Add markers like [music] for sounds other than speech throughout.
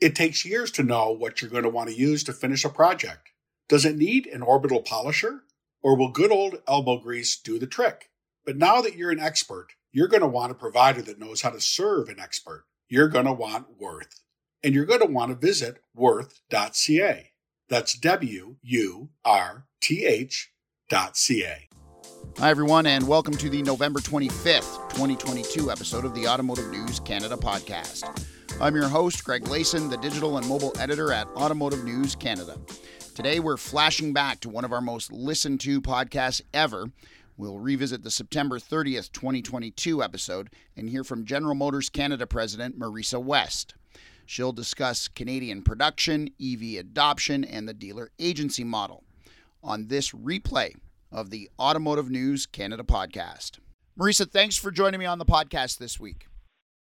It takes years to know what you're going to want to use to finish a project. Does it need an orbital polisher? Or will good old elbow grease do the trick? But now that you're an expert, you're going to want a provider that knows how to serve an expert. You're going to want Würth. And you're going to want to visit wurth.ca. That's W U R T H dot C A. Hi, everyone, and welcome to the November 25th, 2022 episode of the Automotive News Canada podcast. I'm your host, Greg Layson, the digital and mobile editor at Automotive News Canada. Today, we're flashing back to one of our most listened to podcasts ever. We'll revisit the September 30th, 2022 episode and hear from General Motors Canada President Marisa West. She'll discuss Canadian production, EV adoption, and the dealer agency model on this replay of the Automotive News Canada podcast. Marisa, thanks for joining me on the podcast this week.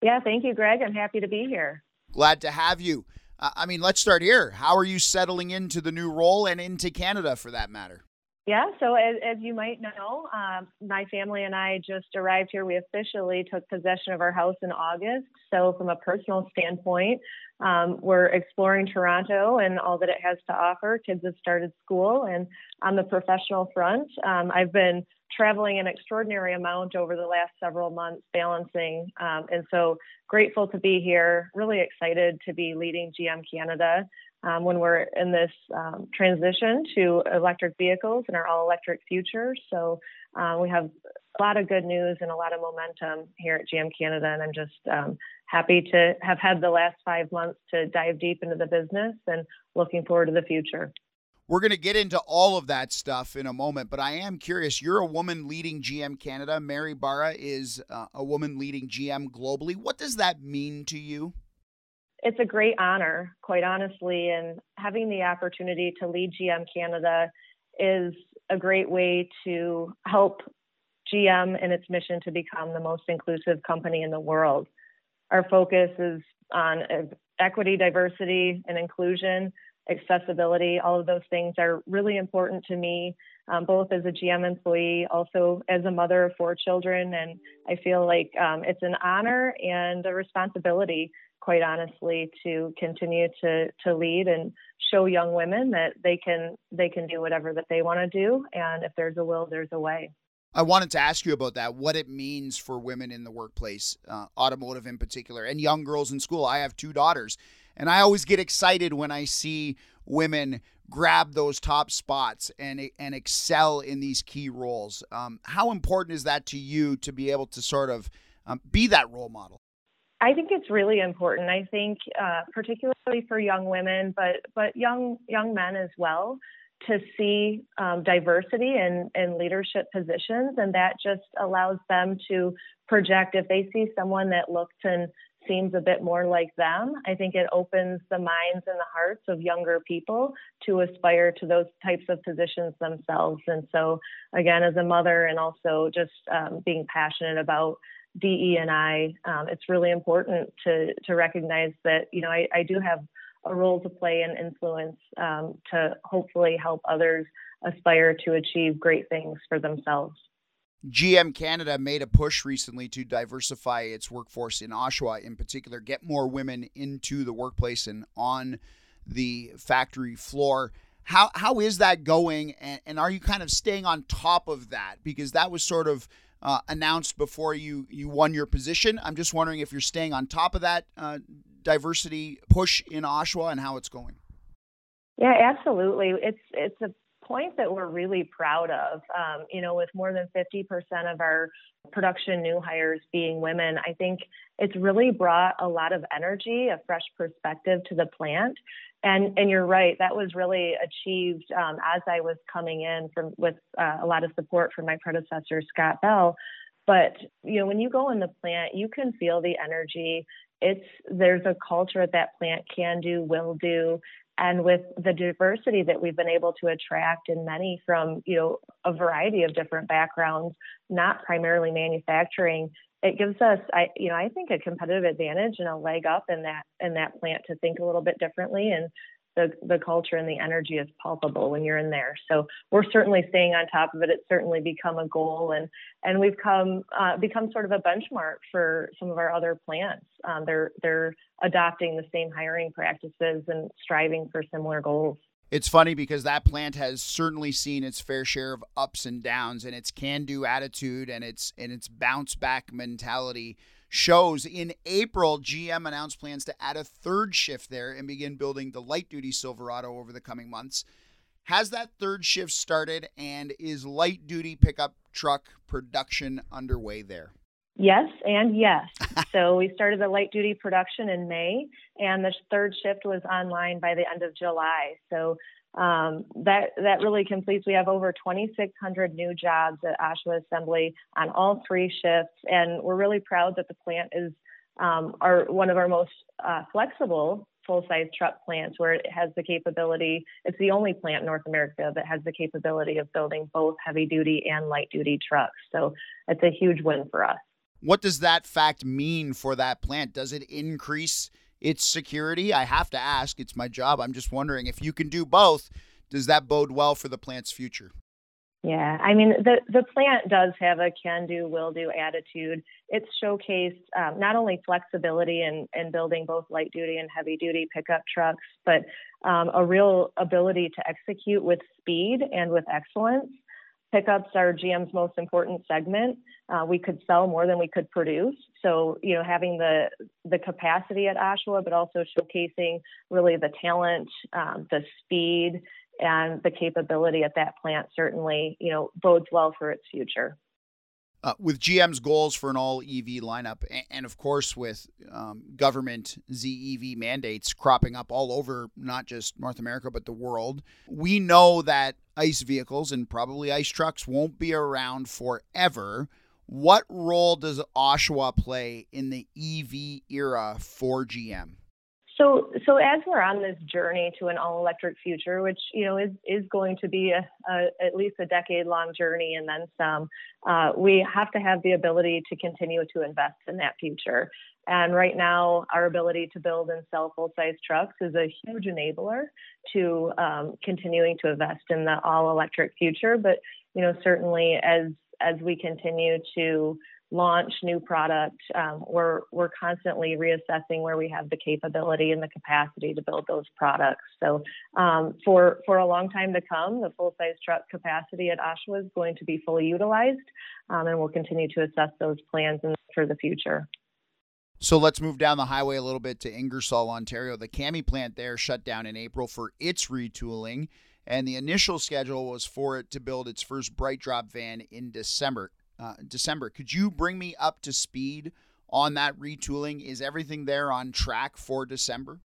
Yeah, thank you, Greg. I'm happy to be here. Glad to have you. Uh, I mean, let's start here. How are you settling into the new role and into Canada for that matter? Yeah, so as, as you might know, um, my family and I just arrived here. We officially took possession of our house in August. So, from a personal standpoint, um, we're exploring Toronto and all that it has to offer. Kids have started school, and on the professional front, um, I've been traveling an extraordinary amount over the last several months, balancing. Um, and so, grateful to be here, really excited to be leading GM Canada um, when we're in this um, transition to electric vehicles and our all electric future. So uh, we have a lot of good news and a lot of momentum here at GM Canada, and I'm just um, happy to have had the last five months to dive deep into the business and looking forward to the future. We're going to get into all of that stuff in a moment, but I am curious. You're a woman leading GM Canada. Mary Barra is uh, a woman leading GM globally. What does that mean to you? it's a great honor, quite honestly, and having the opportunity to lead GM Canada is a great way to help GM and its mission to become the most inclusive company in the world. Our focus is on equity, diversity, and inclusion, accessibility. All of those things are really important to me, um, both as a GM employee, also as a mother of four children. And I feel like um, it's an honor and a responsibility quite honestly, to continue to to lead and show young women that they can they can do whatever that they want to do, and if there's a will, there's a way. I wanted to ask you about that, what it means for women in the workplace, uh, automotive in particular, and young girls in school. I have two daughters, and I always get excited when I see women grab those top spots and and excel in these key roles. Um, how important is that to you to be able to sort of um, be that role model? I think it's really important. I think, uh, particularly for young women, but but young young men as well, to see um, diversity in in leadership positions, and that just allows them to project. If they see someone that looks and seems a bit more like them, I think it opens the minds and the hearts of younger people to aspire to those types of positions themselves. And so, again, as a mother, and also just um, being passionate about DE and I, um, it's really important to to recognize that you know I, I do have a role to play and influence um, to hopefully help others aspire to achieve great things for themselves. GM Canada made a push recently to diversify its workforce in Oshawa, in particular, get more women into the workplace and on the factory floor. How how is that going, and, and are you kind of staying on top of that? Because that was sort of uh, announced before you you won your position. I'm just wondering if you're staying on top of that uh, diversity push in Oshawa and how it's going. Yeah, absolutely. It's it's a point that we're really proud of. Um, you know, with more than 50% of our production new hires being women, I think it's really brought a lot of energy, a fresh perspective to the plant. And and you're right, that was really achieved um, as I was coming in from with uh, a lot of support from my predecessor Scott Bell. But you know, when you go in the plant, you can feel the energy. It's there's a culture at that plant can do, will do, and with the diversity that we've been able to attract in many from you know a variety of different backgrounds, not primarily manufacturing, it gives us i you know i think a competitive advantage and a leg up in that in that plant to think a little bit differently and the, the culture and the energy is palpable when you're in there. So we're certainly staying on top of it. It's certainly become a goal, and and we've come uh, become sort of a benchmark for some of our other plants. Um, they're they're adopting the same hiring practices and striving for similar goals. It's funny because that plant has certainly seen its fair share of ups and downs, and its can-do attitude and its and its bounce back mentality shows. In April, GM announced plans to add a third shift there and begin building the light duty Silverado over the coming months. Has that third shift started and is light duty pickup truck production underway there? Yes, and yes. [laughs] so we started the light duty production in May, and the third shift was online by the end of July. So um, that that really completes. We have over 2,600 new jobs at Oshawa Assembly on all three shifts, and we're really proud that the plant is um, our one of our most uh, flexible full-size truck plants, where it has the capability. It's the only plant in North America that has the capability of building both heavy-duty and light-duty trucks. So it's a huge win for us. What does that fact mean for that plant? Does it increase? Its security? I have to ask. It's my job. I'm just wondering if you can do both, does that bode well for the plant's future? Yeah, I mean the the plant does have a can do, will do attitude. It's showcased um, not only flexibility in, in building both light duty and heavy duty pickup trucks, but um, a real ability to execute with speed and with excellence. Pickups are GM's most important segment. Uh, we could sell more than we could produce. So, you know, having the the capacity at Oshawa, but also showcasing really the talent, um, the speed, and the capability at that plant certainly, you know, bodes well for its future. Uh, with GM's goals for an all EV lineup, and, and of course with um, government ZEV mandates cropping up all over not just North America but the world, we know that ICE vehicles and probably ICE trucks won't be around forever. What role does Oshawa play in the EV era for GM? So, so as we're on this journey to an all-electric future, which you know is is going to be a, a at least a decade-long journey and then some, uh, we have to have the ability to continue to invest in that future. And right now, our ability to build and sell full-size trucks is a huge enabler to um, continuing to invest in the all-electric future. But you know, certainly as as we continue to launch new product, um, we're we're constantly reassessing where we have the capability and the capacity to build those products. So um, for for a long time to come, the full size truck capacity at Oshawa is going to be fully utilized, um, and we'll continue to assess those plans for the future. So let's move down the highway a little bit to Ingersoll, Ontario. The Cami plant there shut down in April for its retooling, and the initial schedule was for it to build its first BrightDrop van in December uh, December. Could you bring me up to speed on that retooling? Is everything there on track for December?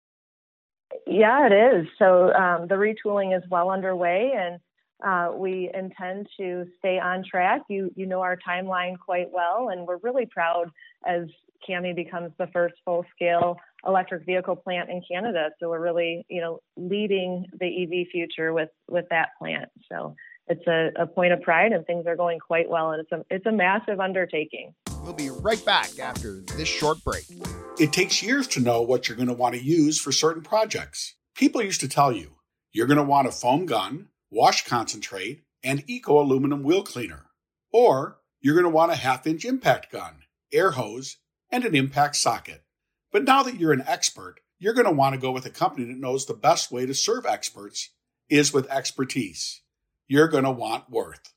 Yeah, it is. So um, the retooling is well underway, and uh, we intend to stay on track. You you know our timeline quite well, and we're really proud as Cami becomes the first full scale electric vehicle plant in Canada. So we're really you know leading the EV future with with that plant. So it's a, a point of pride and things are going quite well and it's a it's a massive undertaking. We'll be right back after this short break. It takes years to know what you're going to want to use for certain projects. People used to tell you you're going to want a foam gun, wash concentrate, and eco aluminum wheel cleaner. Or you're going to want a half inch impact gun, air hose, and an impact socket. But now that you're an expert, you're going to want to go with a company that knows the best way to serve experts is with expertise you're going to want Würth.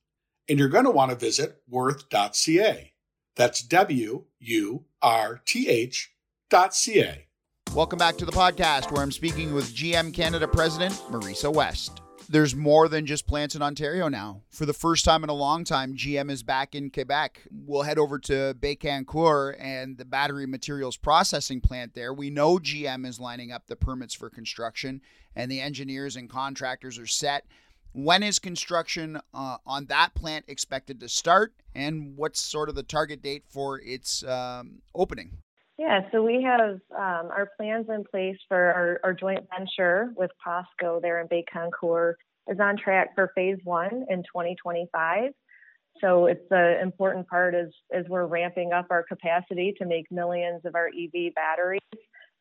And you're going to want to visit wurth.ca. That's W U R T H dot C-A. Welcome back to the podcast where I'm speaking with GM Canada President Marisa West. There's more than just plants in Ontario now. For the first time in a long time, GM is back in Quebec. We'll head over to Bécancour and the battery materials processing plant there. We know GM is lining up the permits for construction, and the engineers and contractors are set. When is construction uh, on that plant expected to start, and what's sort of the target date for its um, opening? Yeah, so we have um, our plans in place for our, our, joint venture with POSCO there in Bécancour is on track for phase one in 2025. So it's an important part as, as we're ramping up our capacity to make millions of our EV batteries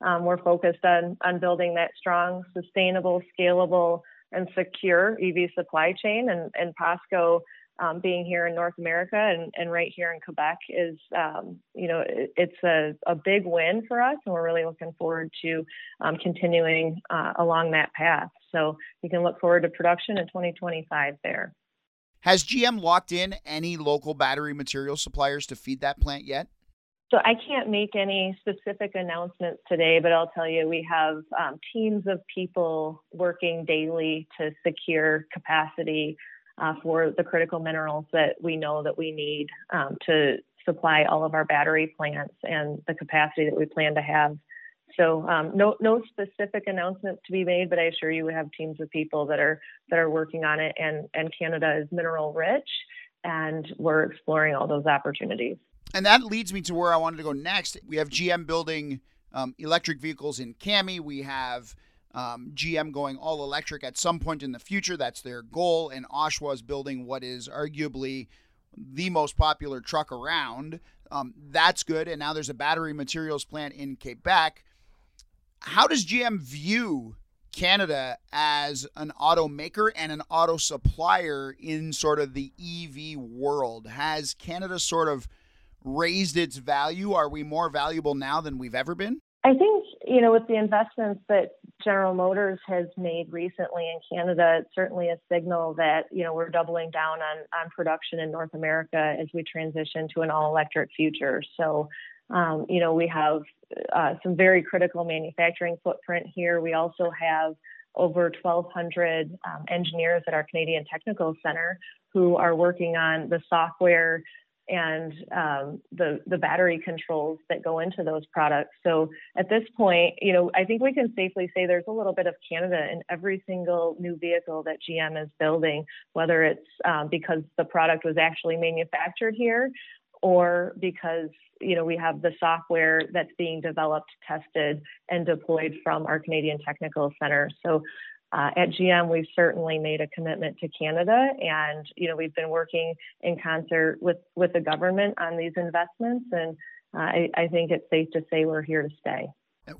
Um, we're focused on on building that strong, sustainable, scalable, and secure EV supply chain. And, and POSCO um, being here in North America and, and right here in Quebec is, um, you know, it, it's a, a big win for us, and we're really looking forward to um, continuing uh, along that path. So you can look forward to production in 2025 there. Has GM locked in any local battery material suppliers to feed that plant yet? So I can't make any specific announcements today, but I'll tell you we have um, teams of people working daily to secure capacity uh, for the critical minerals that we know that we need um, to supply all of our battery plants and the capacity that we plan to have. So um, no no specific announcements to be made, but I assure you we have teams of people that are that are working on it. And and Canada is mineral rich, and we're exploring all those opportunities. And that leads me to where I wanted to go next. We have GM building um, electric vehicles in Cami. We have um, GM going all electric at some point in the future. That's their goal. And Oshawa is building what is arguably the most popular truck around. Um, that's good. And now there's a battery materials plant in Quebec. How does GM view Canada as an automaker and an auto supplier in sort of the EV world? Has Canada sort of raised its value? Are we more valuable now than we've ever been? I think, you know, with the investments that General Motors has made recently in Canada, it's certainly a signal that, you know, we're doubling down on, on production in North America as we transition to an all electric future. So, um, you know, we have uh, some very critical manufacturing footprint here. We also have over 1,200 um, engineers at our Canadian Technical Center who are working on the software and um, the the battery controls that go into those products. So at this point, you know, I think we can safely say there's a little bit of Canada in every single new vehicle that GM is building, whether it's um, because the product was actually manufactured here, or because you know we have the software that's being developed, tested, and deployed from our Canadian Technical Center. So uh, at GM, we've certainly made a commitment to Canada, and you know we've been working in concert with with the government on these investments, and uh, I, I, think it's safe to say we're here to stay.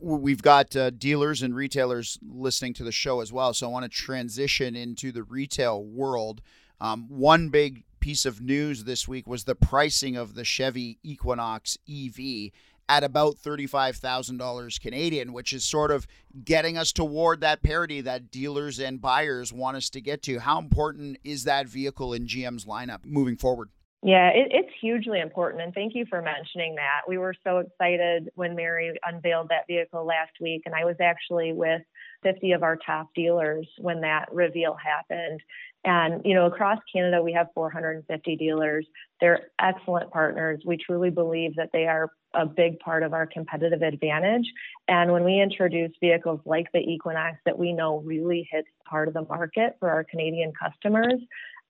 We've got uh, dealers and retailers listening to the show as well, so I want to transition into the retail world. Um, one big piece of news this week was the pricing of the Chevy Equinox EV at about $35,000 Canadian, which is sort of getting us toward that parity that dealers and buyers want us to get to. How important is that vehicle in GM's lineup moving forward? Yeah, it, it's hugely important. And thank you for mentioning that. We were so excited when Mary unveiled that vehicle last week. And I was actually with 50 of our top dealers when that reveal happened. And, you know, across Canada, we have 450 dealers. They're excellent partners. We truly believe that they are a big part of our competitive advantage. And when we introduce vehicles like the Equinox that we know really hits part of the market for our Canadian customers,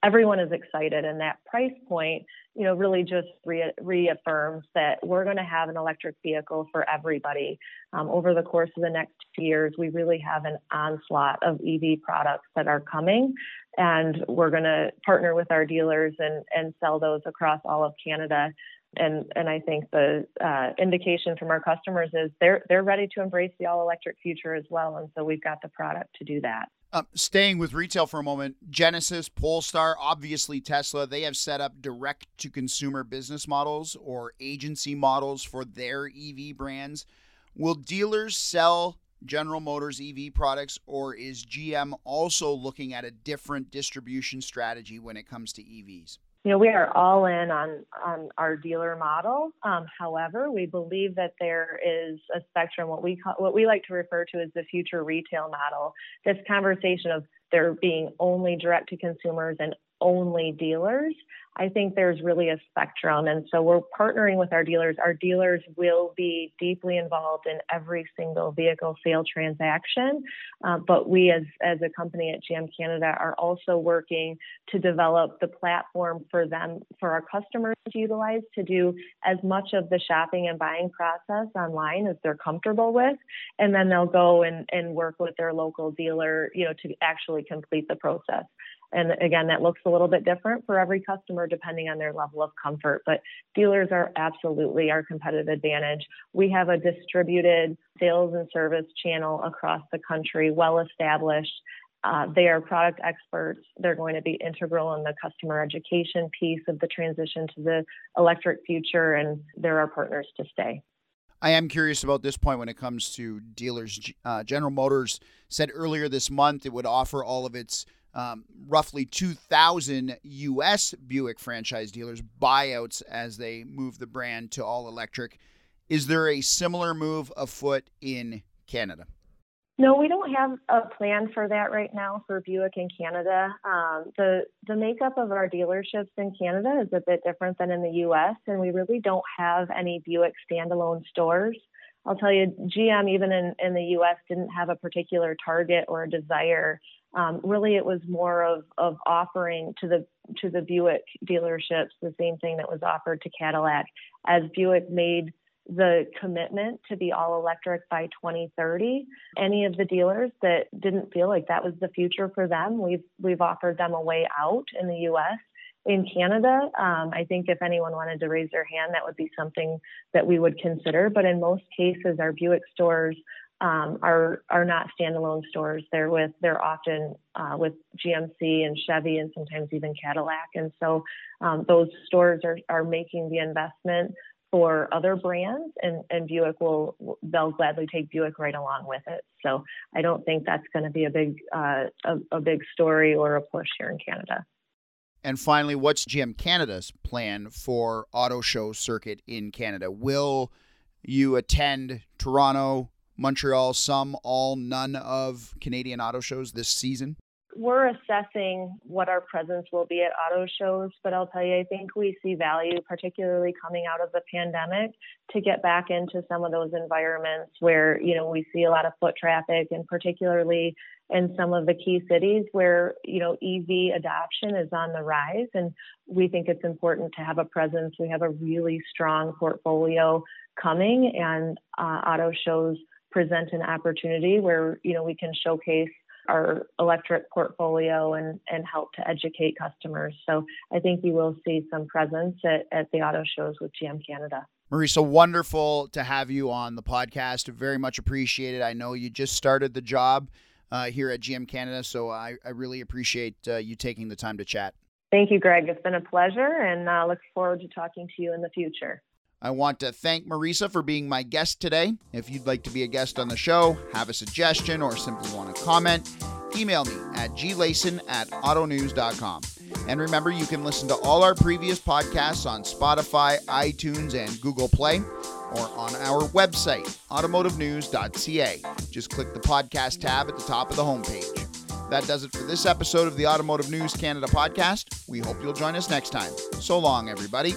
everyone is excited. And that price point, you know, really just re- reaffirms that we're going to have an electric vehicle for everybody. Um, over the course of the next two years, we really have an onslaught of EV products that are coming. And we're going to partner with our dealers and, and sell those across all of Canada and and I think the uh, indication from our customers is they're they're ready to embrace the all electric future as well, and so we've got the product to do that. Um, staying with retail for a moment, Genesis, Polestar, obviously Tesla, they have set up direct to consumer business models or agency models for their EV brands. Will dealers sell General Motors EV products, or is GM also looking at a different distribution strategy when it comes to EVs? You know, we are all in on on our dealer model. Um, however, we believe that there is a spectrum, what we call, what we like to refer to as the future retail model. This conversation of there being only direct to consumers and only dealers. I think there's really a spectrum. And so we're partnering with our dealers. Our dealers will be deeply involved in every single vehicle sale transaction. Uh, but we, as, as a company at GM Canada, are also working to develop the platform for them, for our customers to utilize to do as much of the shopping and buying process online as they're comfortable with. And then they'll go and, and work with their local dealer, you know, to actually complete the process And again, that looks a little bit different for every customer depending on their level of comfort. But dealers are absolutely our competitive advantage. We have a distributed sales and service channel across the country, well established. Uh, they are product experts. They're going to be integral in the customer education piece of the transition to the electric future, and they're our partners to stay. I am curious about this point when it comes to dealers. Uh, General Motors said earlier this month it would offer all of its um, roughly 2,000 U.S. Buick franchise dealers buyouts as they move the brand to all electric. Is there a similar move afoot in Canada? No, we don't have a plan for that right now for Buick in Canada. Um, the the makeup of our dealerships in Canada is a bit different than in the U.S., and we really don't have any Buick standalone stores. I'll tell you, GM even in, in the U.S. didn't have a particular target or a desire. Um, really, it was more of of offering to the to the Buick dealerships the same thing that was offered to Cadillac. As Buick made the commitment to be all electric by 2030. Any of the dealers that didn't feel like that was the future for them, we've we've offered them a way out in the U.S. In Canada, um, I think if anyone wanted to raise their hand, that would be something that we would consider. But in most cases, our Buick stores um, are are not standalone stores. They're with they're often uh, with GMC and Chevy and sometimes even Cadillac. And so um, those stores are are making the investment for other brands and, and Buick will they'll gladly take Buick right along with it. So I don't think that's going to be a big uh, a, a big story or a push here in Canada. And finally, what's GM Canada's plan for auto show circuit in Canada? Will you attend Toronto, Montreal, some, all, none of Canadian auto shows this season? we're assessing what our presence will be at auto shows, but I'll tell you, I think we see value, particularly coming out of the pandemic, to get back into some of those environments where, you know, we see a lot of foot traffic and particularly in some of the key cities where, you know, EV adoption is on the rise. And we think it's important to have a presence. We have a really strong portfolio coming and uh, auto shows present an opportunity where, you know, we can showcase our electric portfolio and, and help to educate customers. So I think you will see some presence at, at the auto shows with GM Canada. Marisa, wonderful to have you on the podcast. Very much appreciated. I know you just started the job uh, here at GM Canada, so I, I really appreciate uh, you taking the time to chat. Thank you, Greg. It's been a pleasure, and uh, look forward to talking to you in the future. I want to thank Marisa for being my guest today. If you'd like to be a guest on the show, have a suggestion, or simply want to comment, email me at glayson at autonews.com. And remember, you can listen to all our previous podcasts on Spotify, iTunes, and Google Play, or on our website, automotivenews.ca. Just click the podcast tab at the top of the homepage. That does it for this episode of the Automotive News Canada podcast. We hope you'll join us next time. So long, everybody.